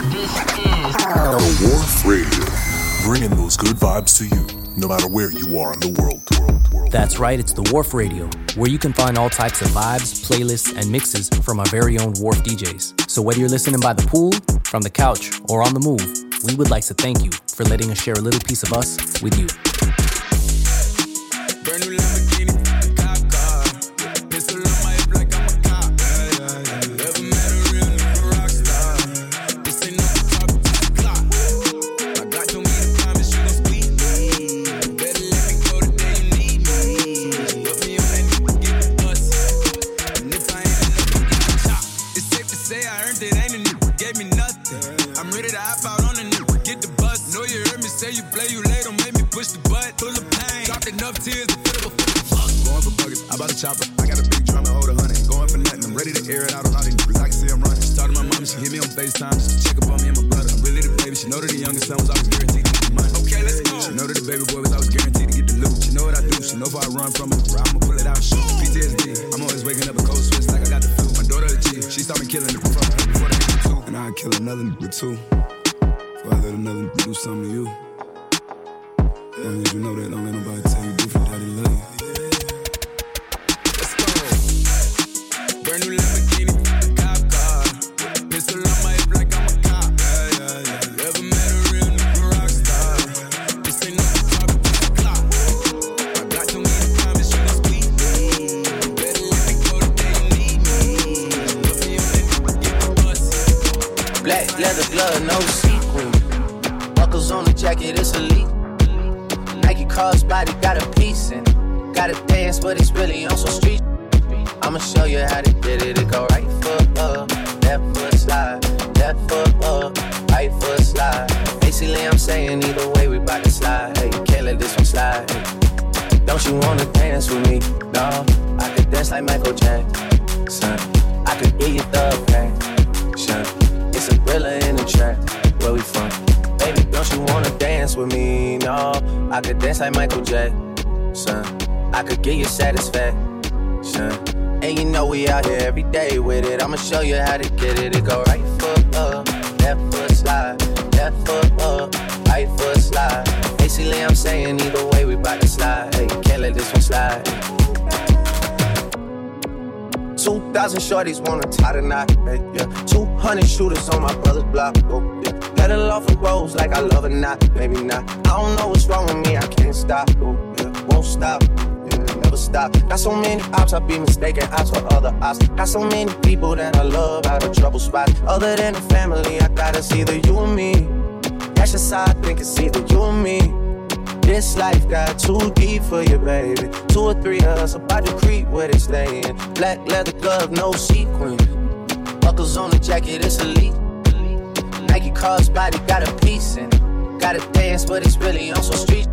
The Wharf Radio, bringing those good vibes to you, no matter where you are in the world. That's right, it's the Wharf Radio, where you can find all types of vibes, playlists, and mixes from our very own Wharf DJs. So whether you're listening by the pool, from the couch, or on the move, we would like to thank you for letting us share a little piece of us with you. chopper. I got a big drum to hold a hundred. Going for nothing, I'm ready to air it out on all these niggas. I can see I'm running. Started my mom, she hit me on FaceTime. She check up on me and my brother. I'm really the baby. She know that the youngest son was always guaranteed to get the money. Okay, let's go. She know that the baby boy was always guaranteed to get the loot. She know what I do. She know if I run from it, I'ma pull it out shoot. PTSD. I'm always waking up a cold switch like I got the flu. My daughter the a G. She saw me killing the front before they too. And I kill another nigga too. Before I let another nigga do something to you. saying either way we bout to slide. Hey, can't let this one slide. Hey. Don't you wanna dance with me? No, I could dance like Michael Jackson. I could give you the passion. It's a thriller in the track. Where we from? Baby, don't you wanna dance with me? No, I could dance like Michael Jackson. I could get you satisfaction. And you know we out here every day with it. I'ma show you how to get it. It go right foot up, left foot slide, left foot up shorties wanna tie the knot, hey, yeah. 200 shooters on my brother's block, oh, yeah. Pedal off the roads like I love it, not, maybe not. I don't know what's wrong with me, I can't stop, oh, yeah. Won't stop, never stop. Got so many ops, I be mistaken ops for other ops. Got so many people that I love out of trouble spots. Other than the family, I gotta see the you and me. That's just how I think it's either you and me. This life got too deep for you, baby. Two or three of us about to creep where they staying. Black leather glove, no sequin. Buckles on the jacket, it's elite. Nike cars body got a piece in it. Gotta dance, but it's really on some street.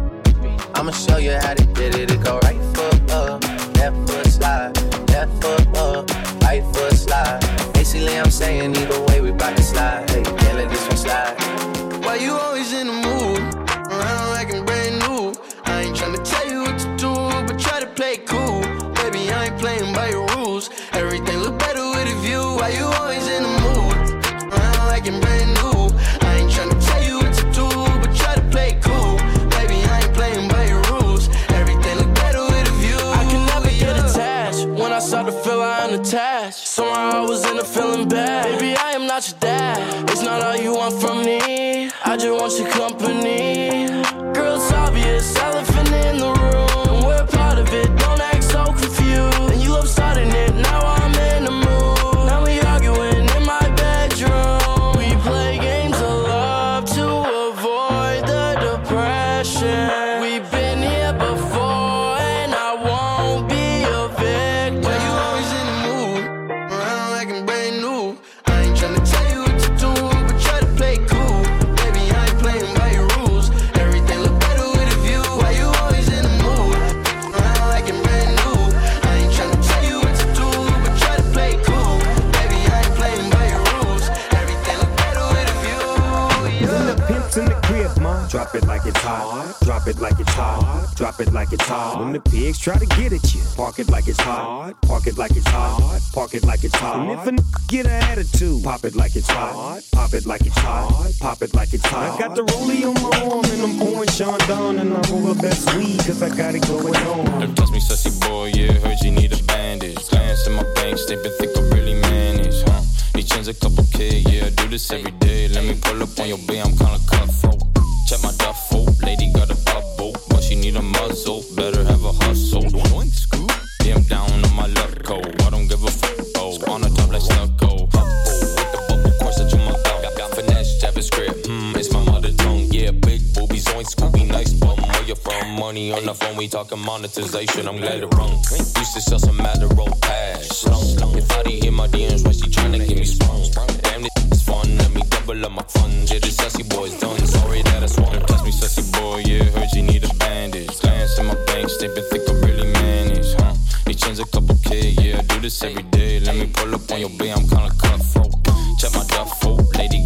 I'ma show you how to get it. It go right foot up, left foot slide, left foot up, right foot slide. Basically, I'm saying either way, we bout to slide. Hey, can't let this one slide. Why you always in the mood? Around like I'm brand new. I ain't tryna tell you what to do, but try to play cool. Baby, I ain't playing by your rules. Everything look better with a view. Why you always in the mood? Around like I'm brand new. I ain't tryna tell you what to do, but try to play cool. Baby, I ain't playing by your rules. Everything look better with a view. I can never get attached. When I start to feel I'm attached. Somehow I was in a feeling bad. Baby, I am not your dad. It's not all you want from me. I just want your company. Drop it like it's hot. Drop it like it's hot. When the pigs try to get at you, park it like it's hot. Park it like it's hot. Park it like it's hot. And if a n- get an attitude, pop it like it's hot. Pop it like it's hot. Pop it like it's hot. I got the rollie on my arm and I'm pouring Chandon and I roll the best weed cause I got it going on. Don't touch me, sussy boy, yeah, heard you need a bandage. Glance in my bank statement, think I really manage, huh? Need change a couple K, yeah, I do this every day. Let me pull up on your bay, I'm kinda cutthroat. Check my duffel, lady got a bubble, but she need a muzzle. Better have a hustle. Yeah, I'm down on my luck code. I don't give a fuck, oh. On the top like stucco. Hubble, with the bubble course that you my thumb. Got, got finesse, JavaScript, hmm, it's my mother tongue. Yeah, big boobies, oink, Scooby, nice bum. Where you from? Money on the phone, we talking monetization. I'm glad it rung. Used to sell some Adderall cash. If I hear my DMs, why she tryna get me sprung? Damn, this is fun. Let me double up my funds. Yeah, the sassy boy's done. Sorry that I swung. Touch me, sassy boy. Yeah, heard you need a bandage. Glance in my bank statement, think I really manage, huh? Need change a couple K. Yeah, I do this every day. Let me pull up on your bay. I'm kinda cutthroat. Check my duffel. Lady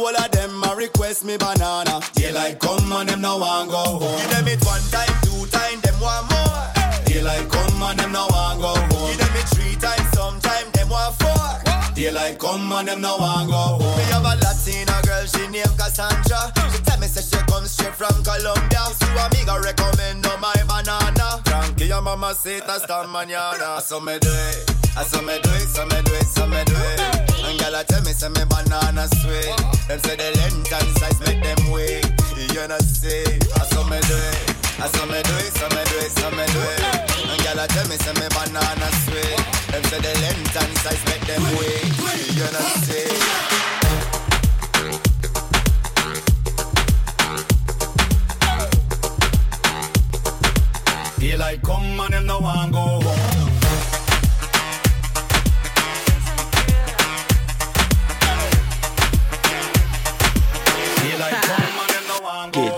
all of them a request me banana. Daylight come and them no want go home. Give them it one time, two time, them want more. Daylight come and them no want go home. Give them it three times, sometime them want four. Daylight come and them no want go home. Me have a Latina girl, she named Cassandra. She tell me say she come straight from Colombia. So amiga recommend no my banana. Tranquilla mamacita esta mañana. So me do it, I so me do it, so me do it, so me do And girl I tell me say me banana sweet. Them say the length and size make them wait. You know see, I so me do it. I so me do it, so me do it, so me do it. And girl I tell me say me banana sweet. Them say the length and size make them wait. You know see. Daylight come and them no want go home.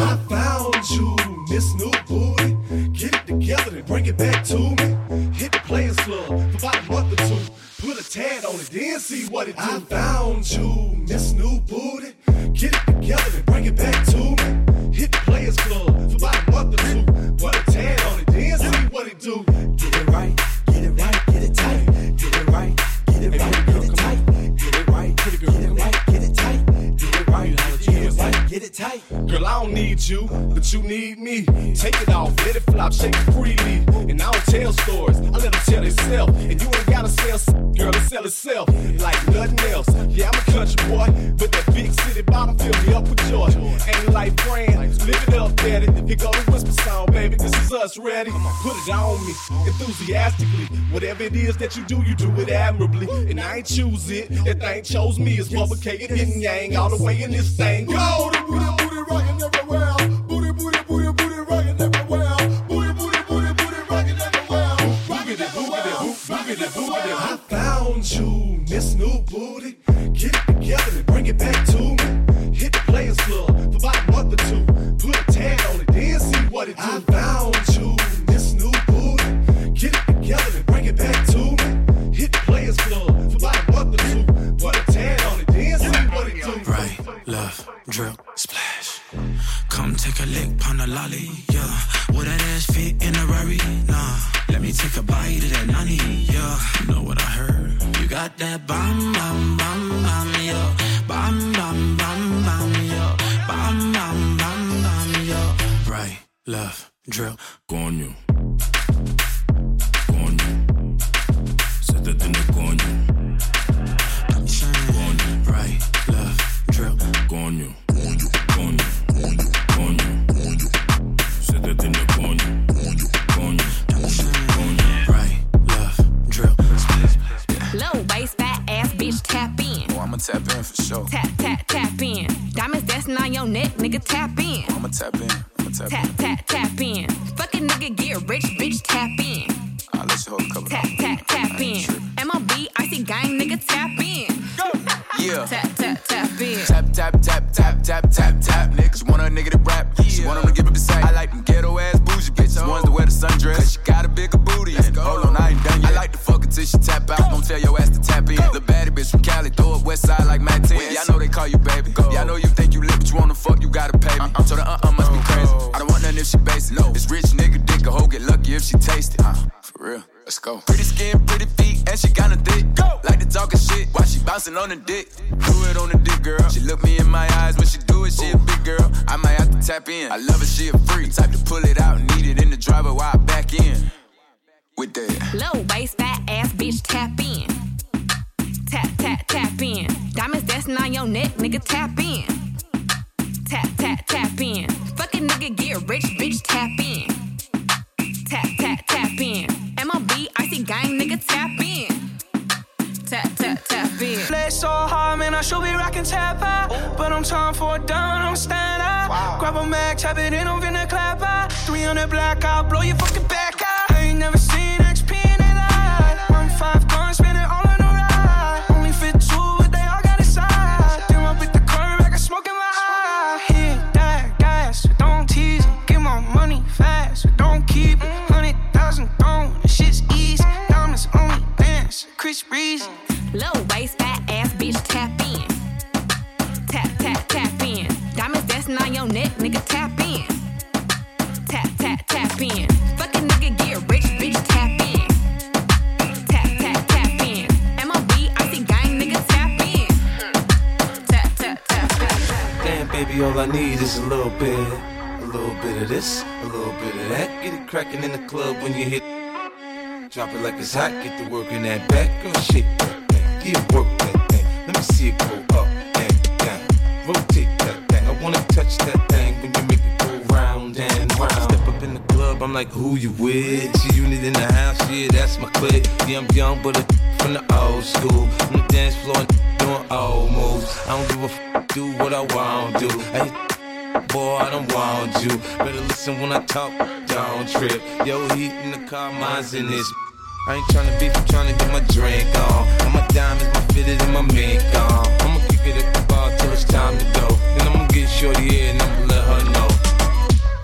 I found you, Miss New Booty. Get it together and bring it back to me. Hit the Players Club for about a month or two. Put a tad on it, then see what it do. I found you. that you do, you do it admirably. And I ain't choose it, that thing chose me. It's publicated yin yang all the way in this thing. Go nigga, tap in. I'ma tap in. I'ma tap, tap. in. on your neck, nigga, tap in. Tap, tap, tap in. Fuck a nigga, get rich, bitch, tap in. Tap, tap, tap in. MLB, I see gang, nigga, tap in. Tap, tap, tap in. Damn, baby, all I need is a little bit. A little bit of this, a little bit of that. Get it crackin' in the club when you hit. Drop it like it's hot, get to work in that back. Girl, shit, get work that thing. Let me see it go up and down. Rotate wanna touch that thing when you make it go round and round. Step up in the club, I'm like, who you with? She unit in the house, yeah, that's my clique. Yeah, I'm young, but a from the old school. On the dance floor, doing old moves. I don't give a f- do what I want to do. I Boy, I don't want you. Better listen when I talk, don't trip. Yo, heat in the car, mine's in this. I ain't tryna beef, I'm tryna get my drink on. And my diamonds, my fitted, and my mink on. I'ma keep it at the bar till it's time to go get shorty here and I'ma let her know.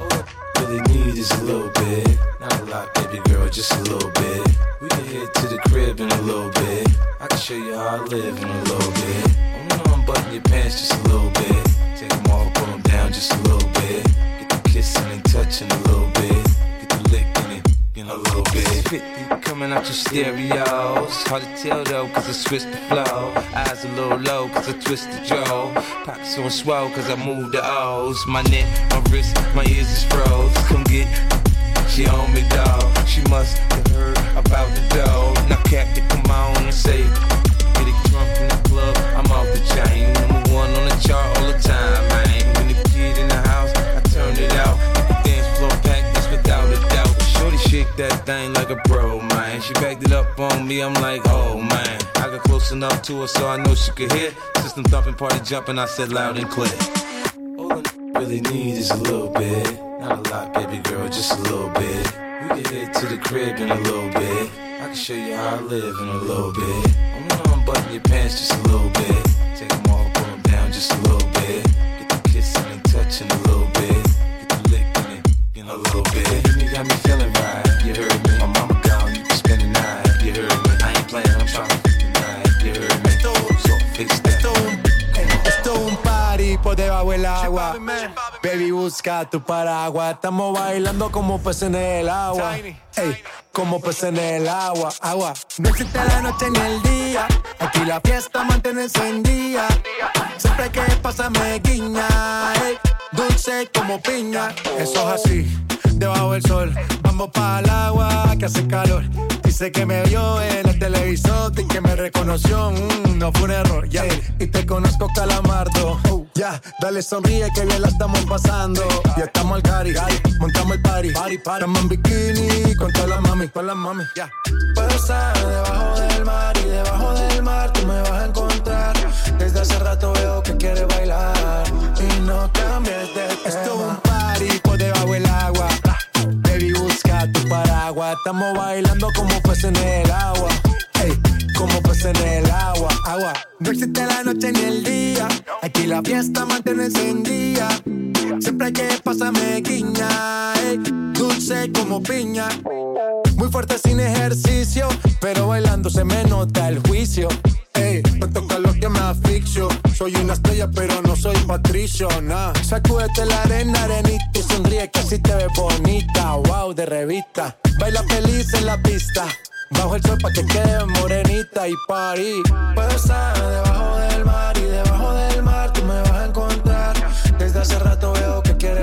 All really need is a little bit. Not a lot, baby girl, just a little bit. We can head to the crib in a little bit. I can show you how I live in a little bit. I'm gonna unbutton your pants just a little bit. Take them all, pull them down just a little bit. Get the kissing and touching a little bit out your stereos. Hard to tell though, cause I switched the flow. Eyes a little low, cause I twisted Joe. Pockets on swell, cause I moved the O's. My neck, my wrist, my ears is froze. Come get she on me, dog. She must have heard about the dough. Now, Captain, come on and say, get it drunk in the club. I'm off the chain. Number one on the chart all the time, man. That thing like a pro, man. She backed it up on me, I'm like, oh man. I got close enough to her so I know she could hear. System thumping, party jumping, I said loud and clear. All I really need is a little bit. Not a lot, baby girl, just a little bit. We can head to the crib in a little bit. I can show you how I live in a little bit. I'm gonna unbutton your pants just a little bit. Take them pull them down just a little busca tu paraguas. Estamos bailando como peces en el agua. Ey, como peces en el agua. Agua. No existe la noche ni el día. Aquí la fiesta mantiene encendida. Siempre que pasa me guiña. Ey, dulce como piña. Eso es así, debajo del sol. Vamos para el agua que hace calor. Dice que me vio en el televisor y que me reconoció. mm, no fue un error, ya. Y te conozco, calamardo. Ya, dale sonríe que bien la estamos pasando. Ya estamos al cari, montamos el party. Estamos en bikini con todas las mami, con las mami. Ya. Puedo estar debajo del mar y debajo del mar tú me vas a encontrar. Desde hace rato veo que quieres bailar y no cambies de tema. Esto es un party debajo del agua. Baby, busca tu paraguas. Estamos bailando como peces en el agua. Ey, como peces en el agua. Agua. No existe la noche ni el día. Aquí la fiesta mantiene encendida. Siempre que pasa me guiña. ey, dulce como piña. Muy fuerte sin ejercicio. Pero bailando se me nota el juicio. Ey, me toca lo que me asfixio. Soy una estrella, pero no soy patricio, nah. Sacúdete la arena, arenita y sonríe que así te ves bonita. Wow, de revista. Baila feliz en la pista. Bajo el sol pa' que quede morenita y party. Puedo estar debajo del mar y debajo del mar tú me vas a encontrar. Desde hace rato veo que quieres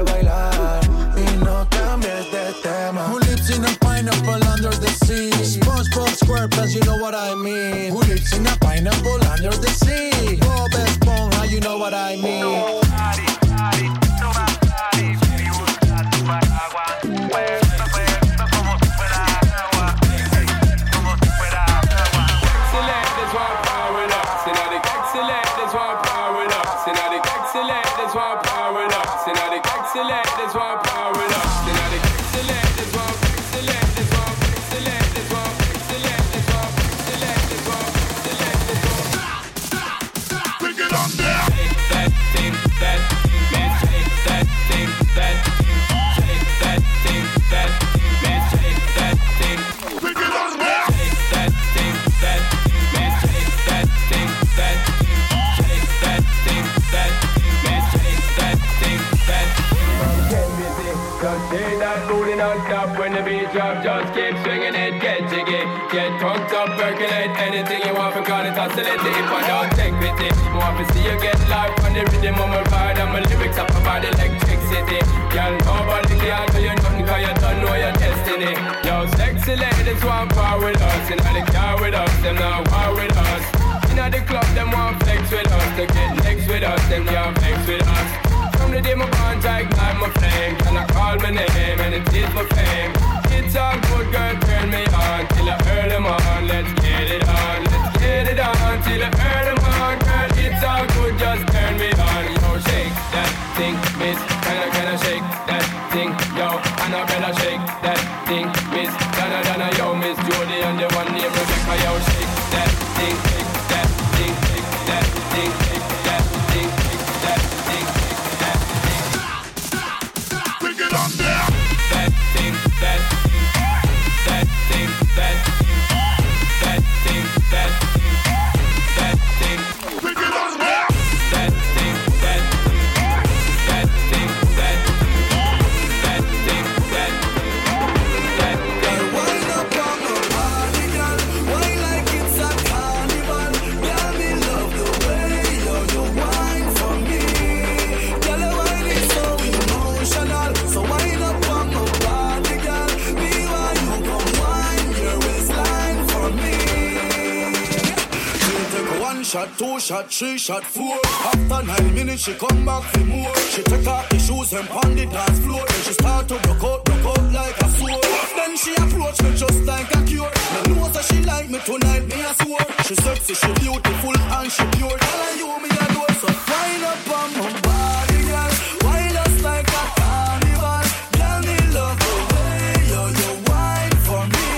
three, shot four. After nine minutes, she come back for more. She take off the shoes and pound the dance floor. Then she start to broke out, broke out like a sword. Then she approach me just like a cure. Me know that she like me tonight, me a swore. She sexy, she beautiful, and she pure. Tell her you me a door, so wind up on my body, girl. Wind us like a carnival. Tell me love the way you wine for me.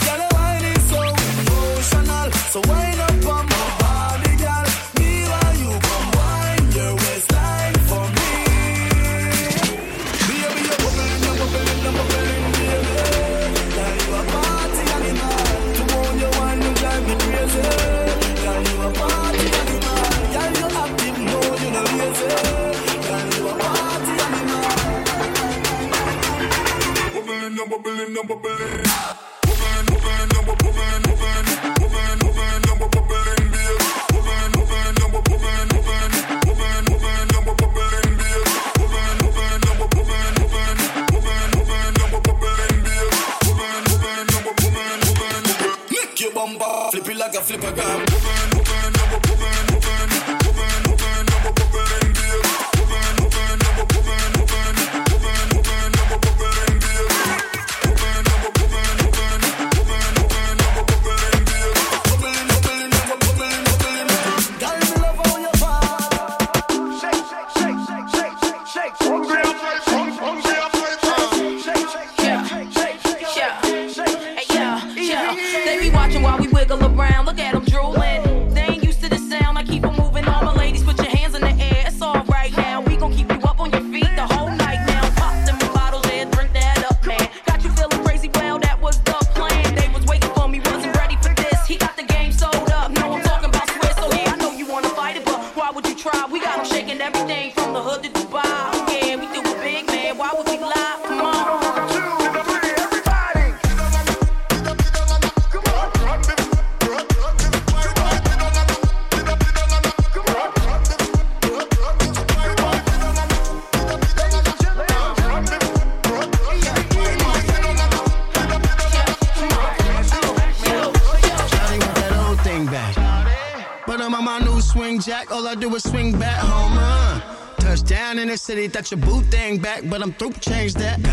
Girl, wine is so emotional, so. believe. that your boo thing back, but I'm through, change that.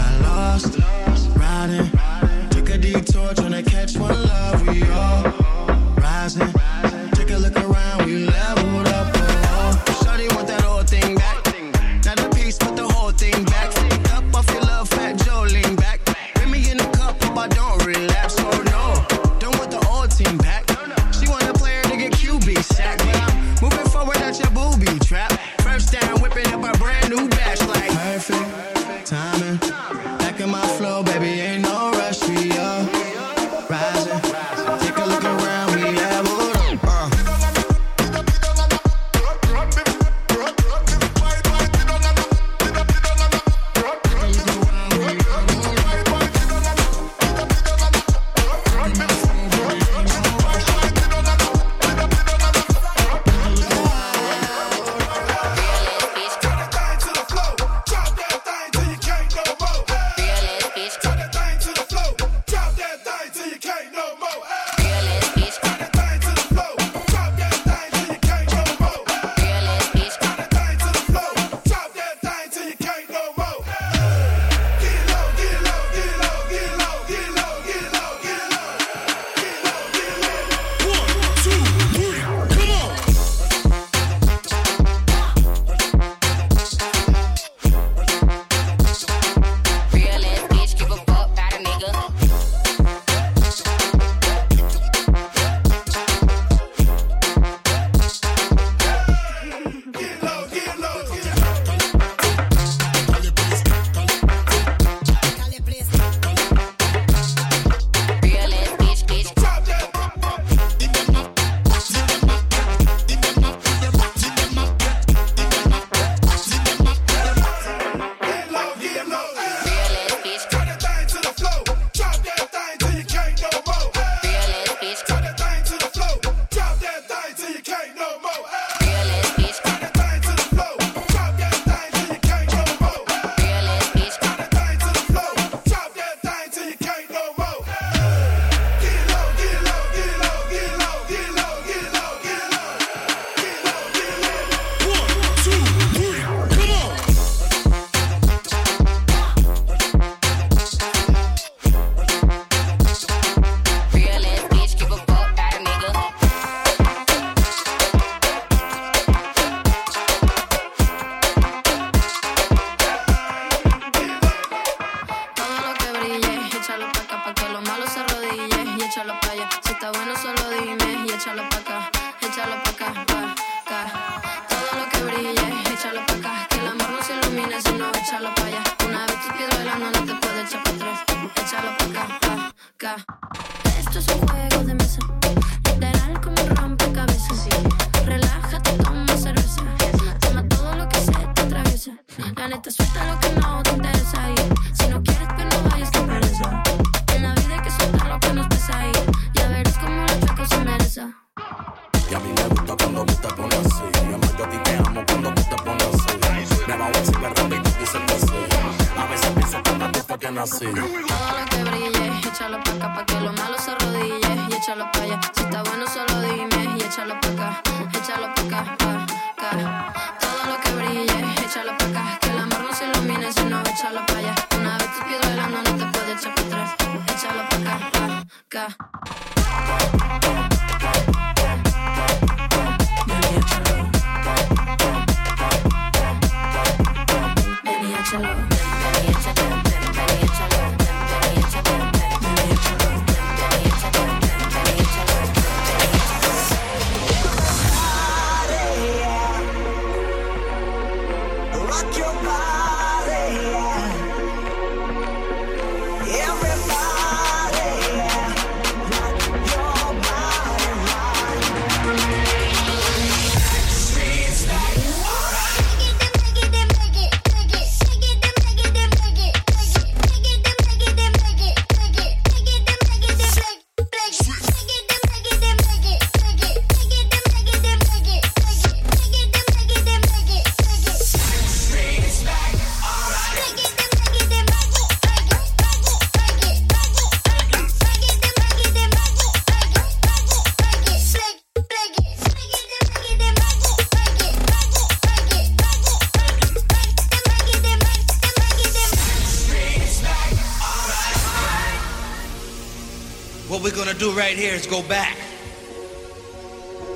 do right here is go back.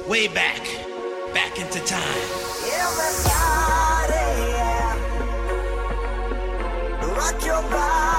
Way back. Back into time. Everybody, yeah. Rock your body.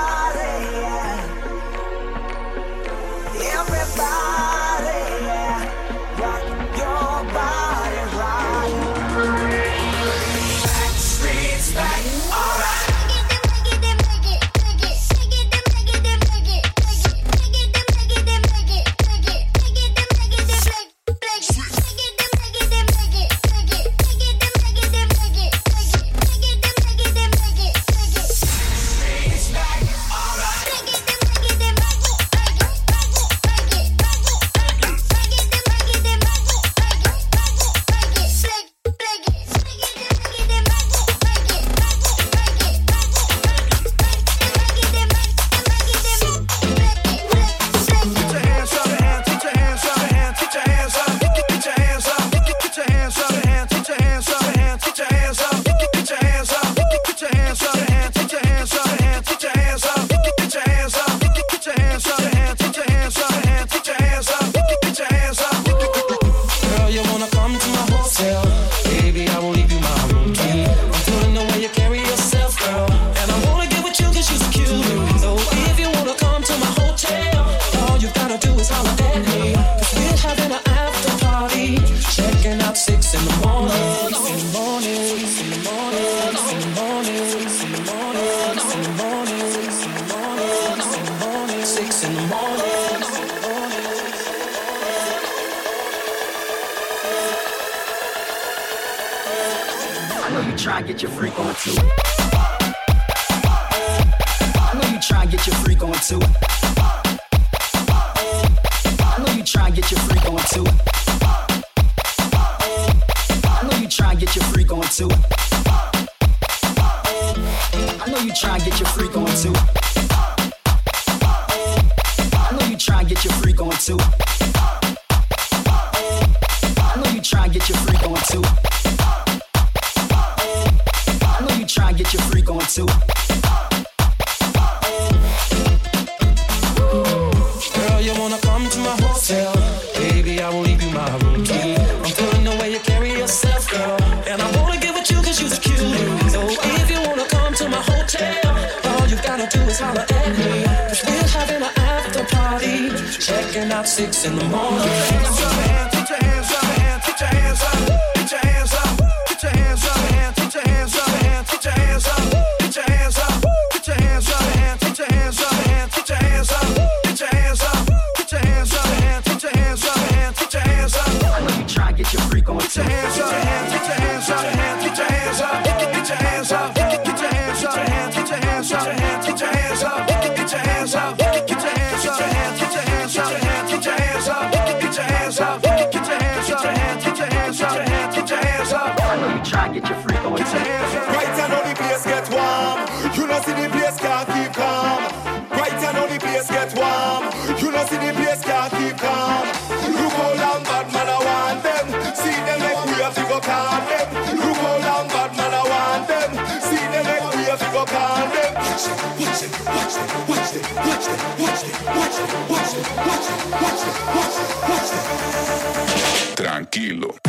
try and get your freak on too. I know you try and get your freak on too. Tranquilo.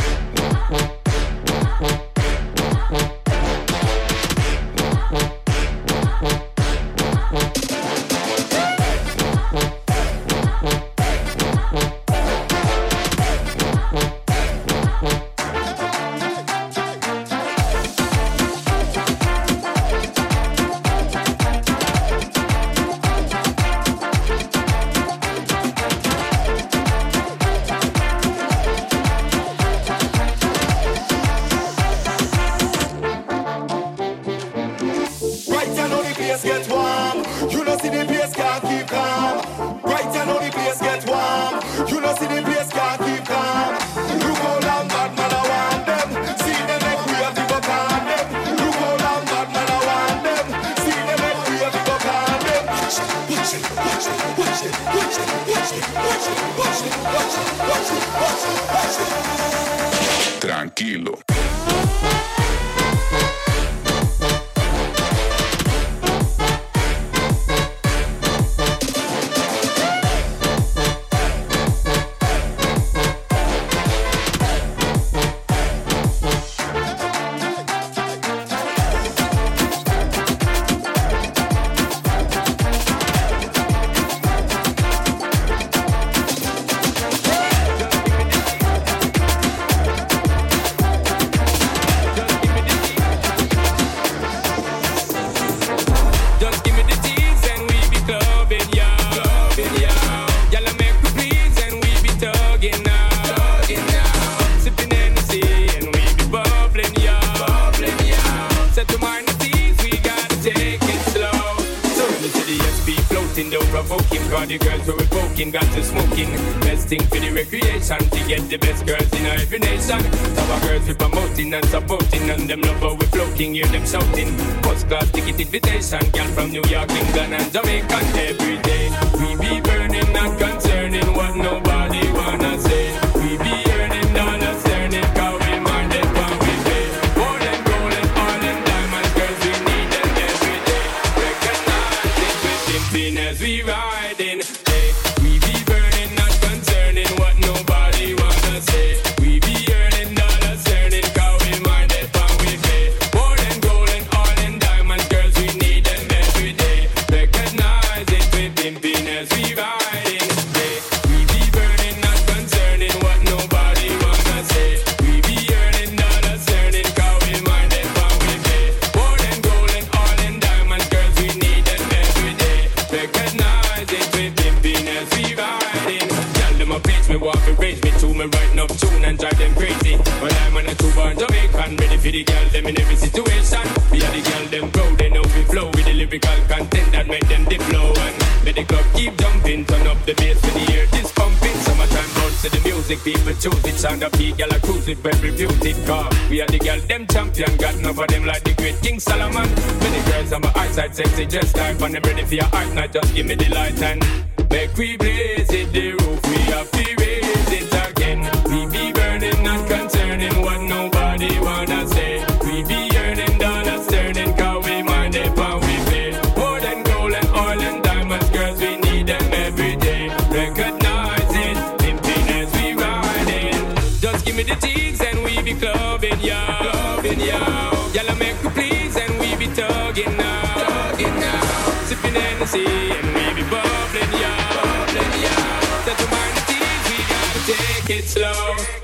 be floating, don't provoke him. The girls who were poking got to smoking. Best thing for the recreation to get the best girls in every nation. Our girls we promoting and supporting, and them love how we floating, hear them shouting. First class ticket invitation, girl from New York, England, and Jamaica every day. We be burning, not concerning what nobody. them in every situation. We are the girl, them proud, they know we flow with the lyrical content that make them dip low. And let the club keep jumping, turn up the bass for the air is pumping. Summertime bounce to the music, people choose it. Sound of the girl, I cruise it, but refuse it. Car, we are the girl, them champion. Got none of them like the great King Solomon. Many girls on my eyesight, sexy, just like fun. I'm ready for your eyes, now just give me the light and make we blaze it. The roof, we are free, raise it. It's love.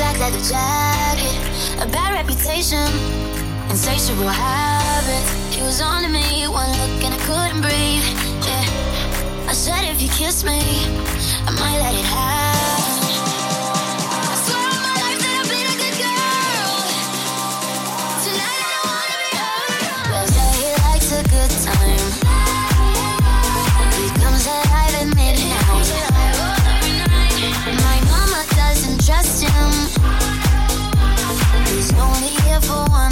black leather jacket, a bad reputation, insatiable habit. He was on to me, one look and I couldn't breathe. Yeah. I said if you kiss me, I might let it happen.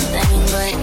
thing, but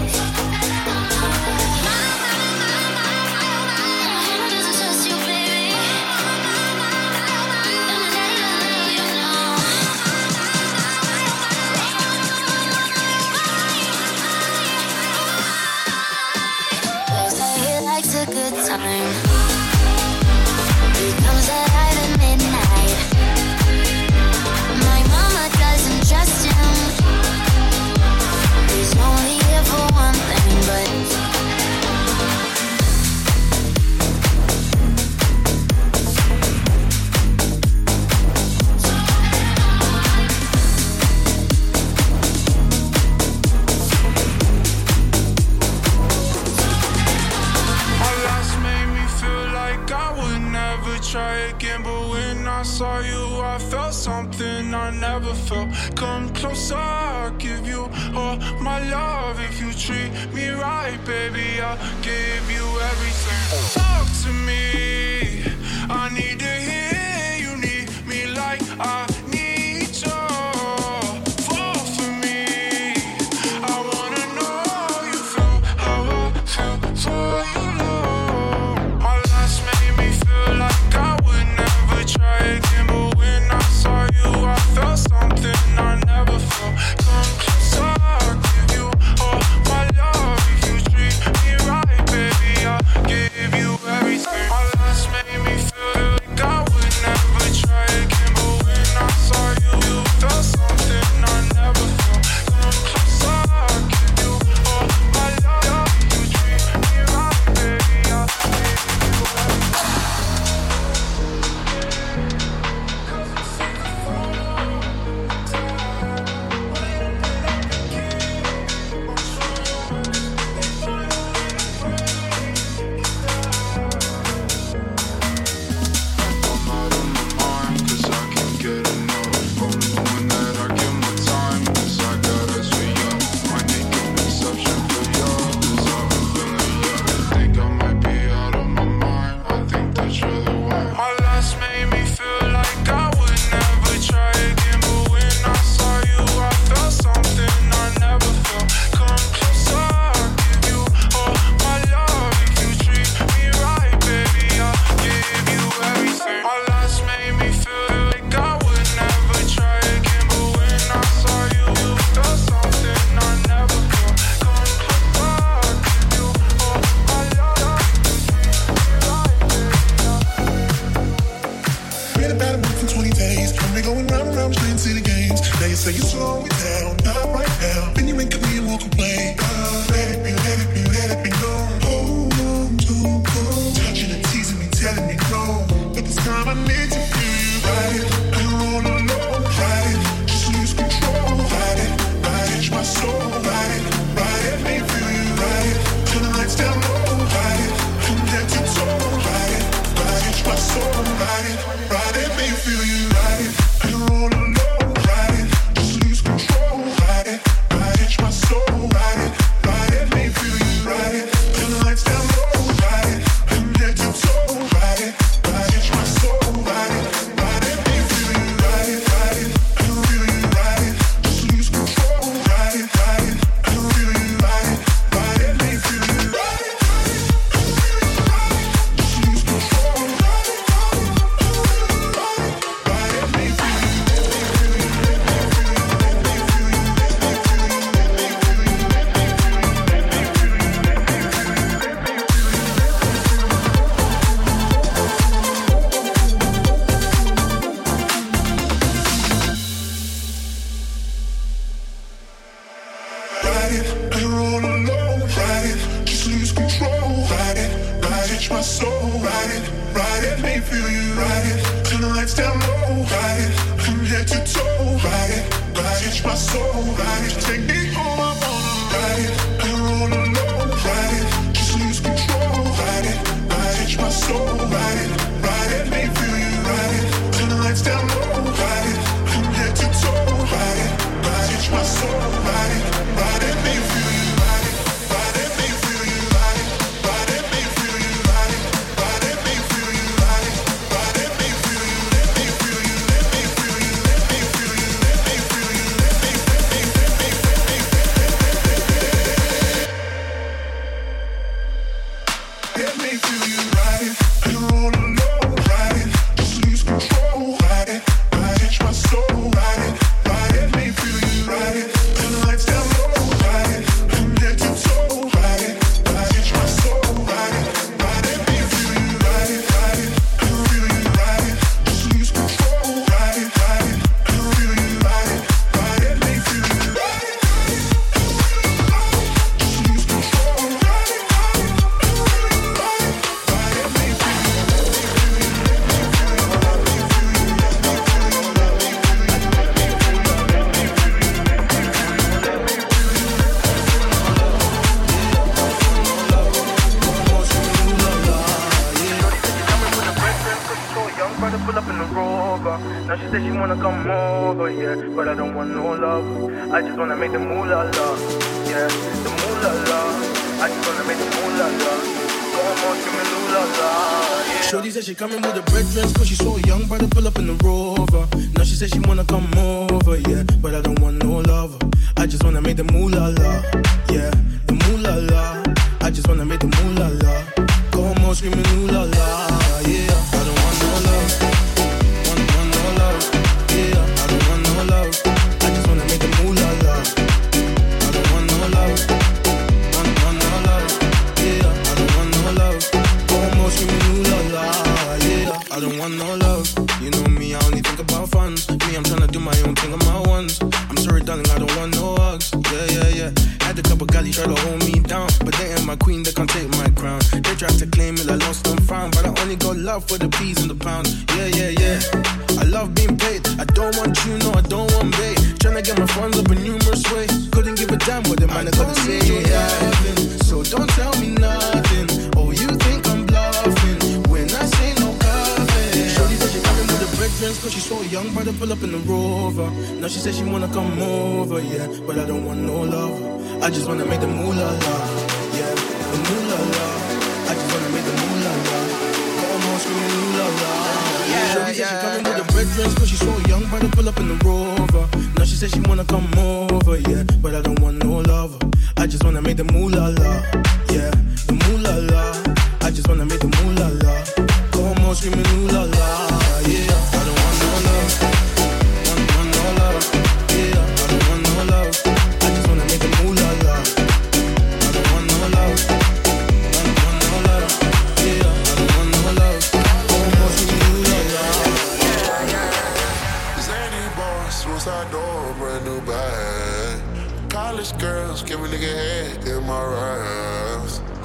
night. jealous cause she saw a young brother pull up in the rover. Now she says she wanna come over, yeah. But I don't want no love. I just wanna make the moolah love, yeah. The moolah love. I just wanna make the moolah love. Come on, screaming moolah love. Yeah, Shorty yeah, she coming with a red dress cause she saw a young brother pull up in the rover. Now she says she wanna come over, yeah. But I don't want no love. I just wanna make the moolah love, yeah. The moolah love. I just wanna make the moolah love on screaming ooh la la. I don't want no love, want no love, yeah. I don't want no love, I just wanna make. I don't want no love, want no love, yeah. I don't want no love, door, brand new bag. College girls, give a nigga head in my ride.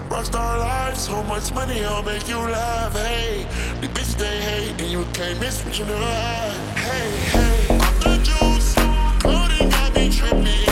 Rockstar life, so much money, I'll make you laugh. Hey, hey, and you can't miss what you know. Hey, hey, I'm the juice, coding got me tripping.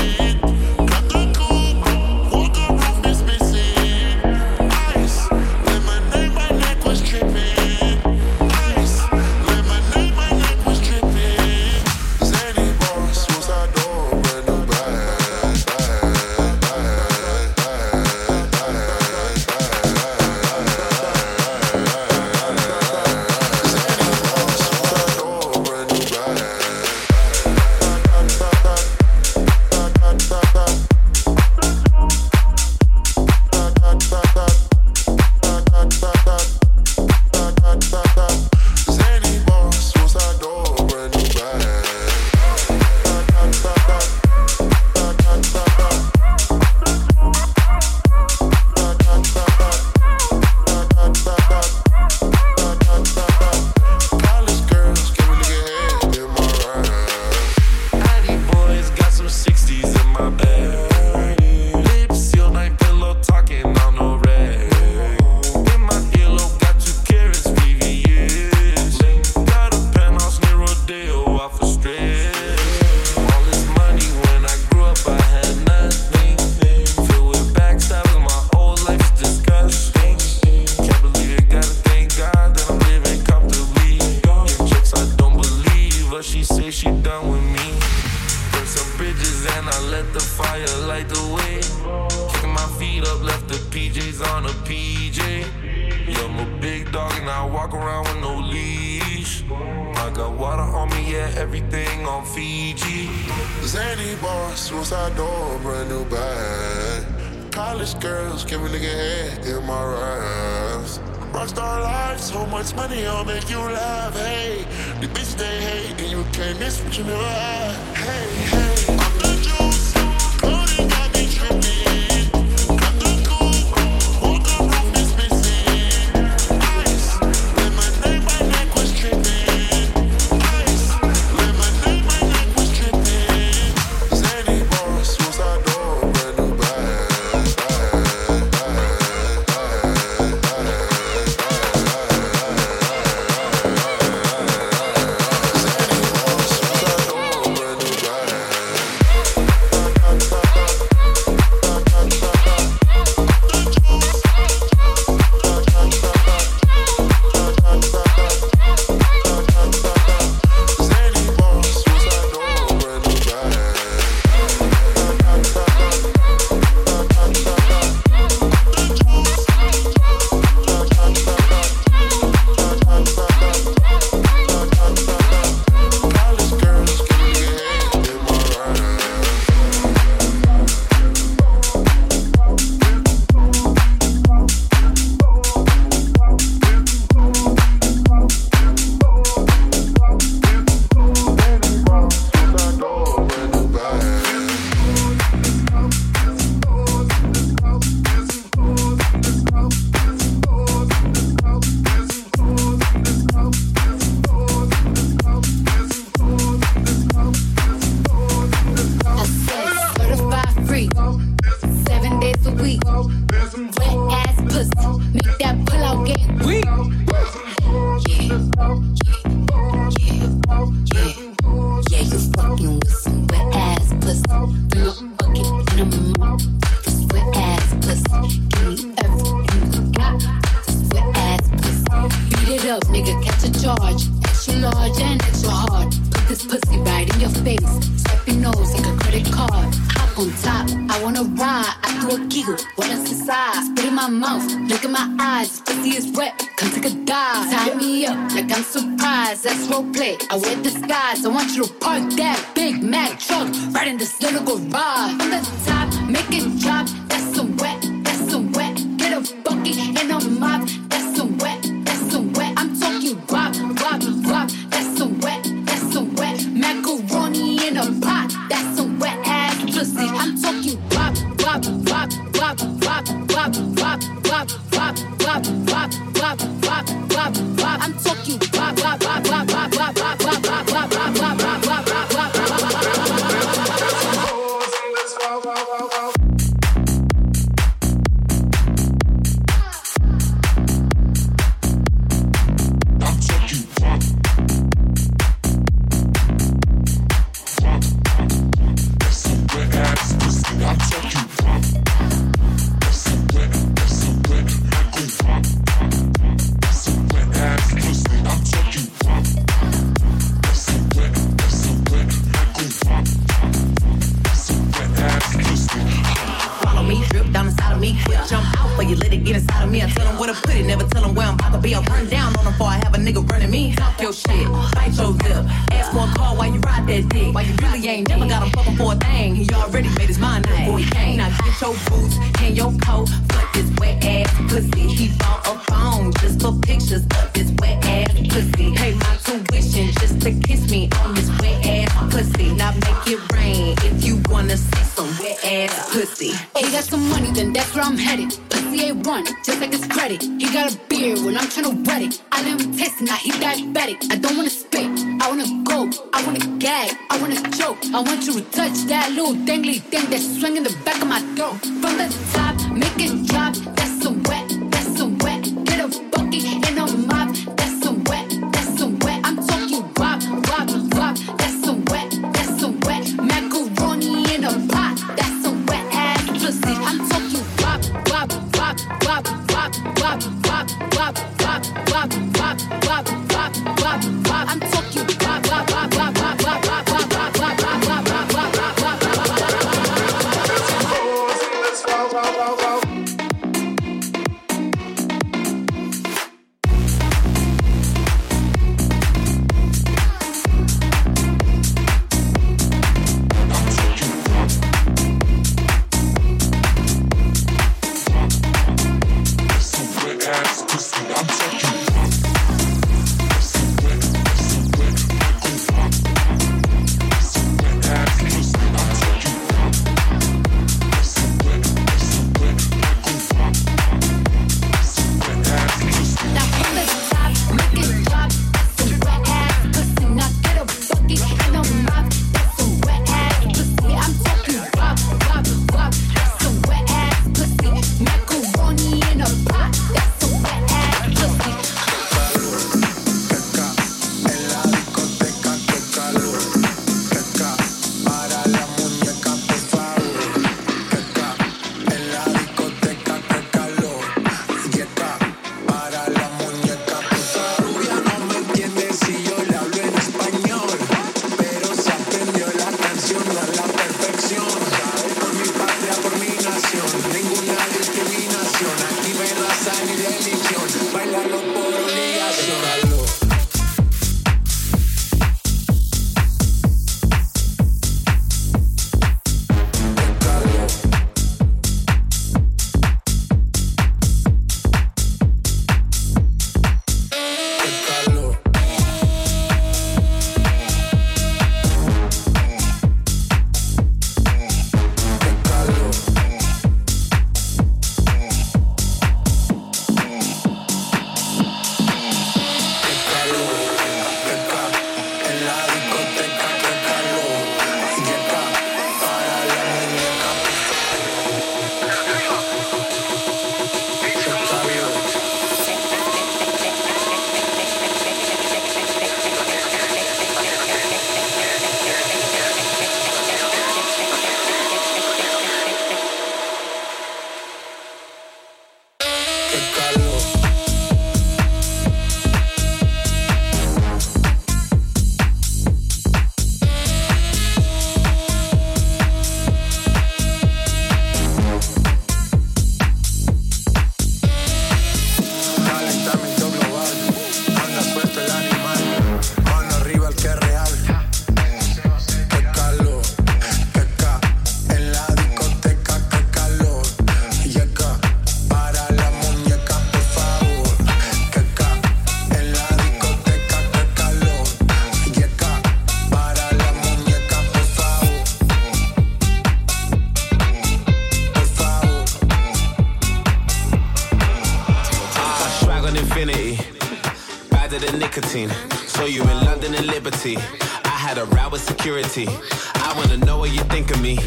I wanna know what you think of me.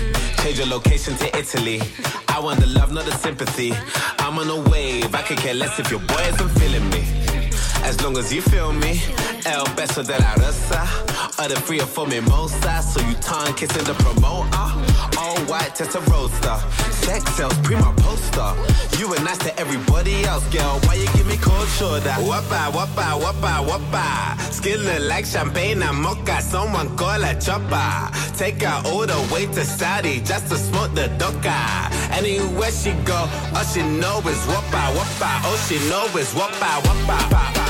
Change your location to Italy. I want the love, not the sympathy. I'm on a wave. I could care less if your boy isn't feeling me. As long as you feel me. El beso de la rosa. Or the three or four mimosas. So you tongue kissing the promoter. All white, just a roadster. Sex sells, prima poster. You were nice to everybody else, girl. Why you give me cold shoulder? Wappa, wappa, wappa. Skin look like champagne and mocha. Someone call a chopper. Take her all the way to Saudi just to smoke the doka. Anywhere she go, all she know is wappa, wappa. All she know is wappa, wappa. All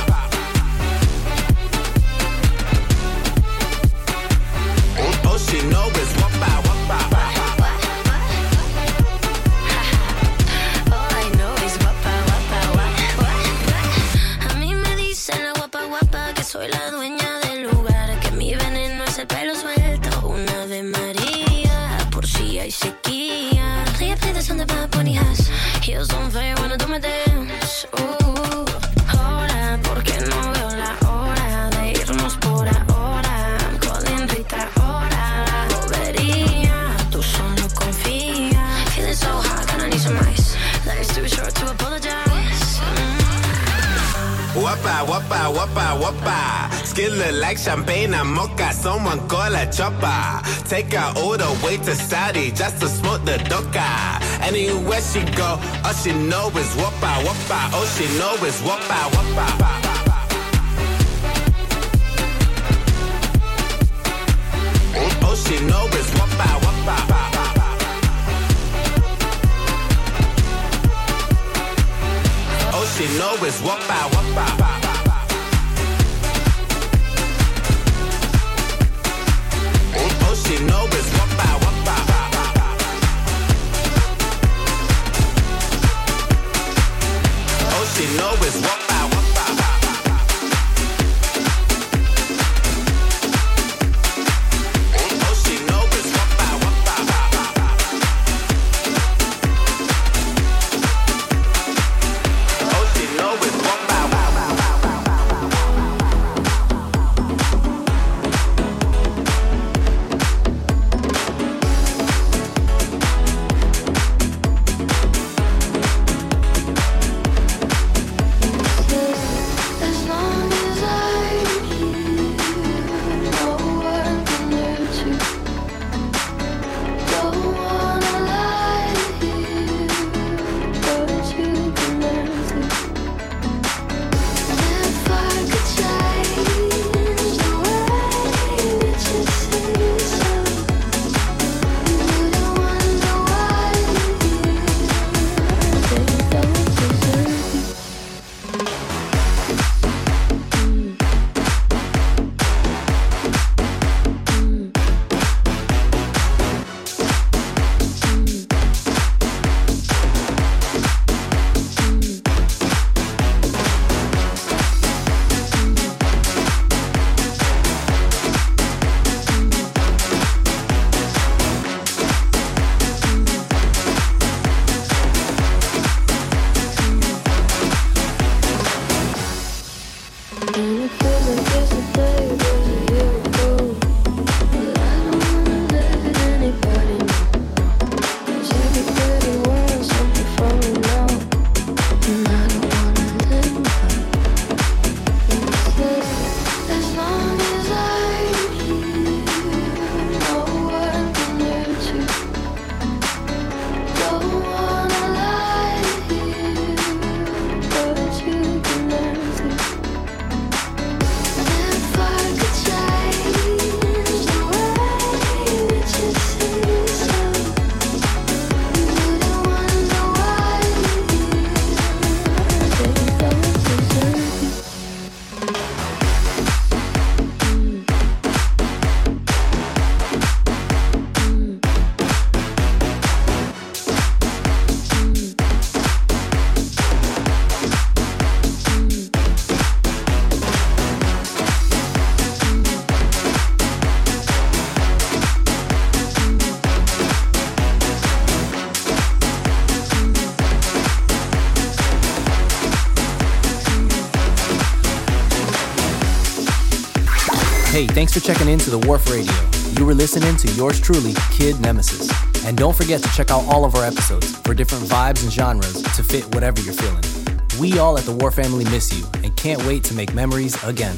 Wappa, wappa, wappa. Skin look like champagne and mocha. Someone call a chopper. Take her all the way to Saudi just to smoke the doka. Anywhere she go, all she know is wappa, wappa. All she know is wappa, wappa. All she know is wappa, wappa. All she know is wappa, wappa. Thanks for checking into The Wharf Radio. You were listening to yours truly, Kid Nemesis. And don't forget to check out all of our episodes for different vibes and genres to fit whatever you're feeling. We all at the Wharf Family miss you and can't wait to make memories again.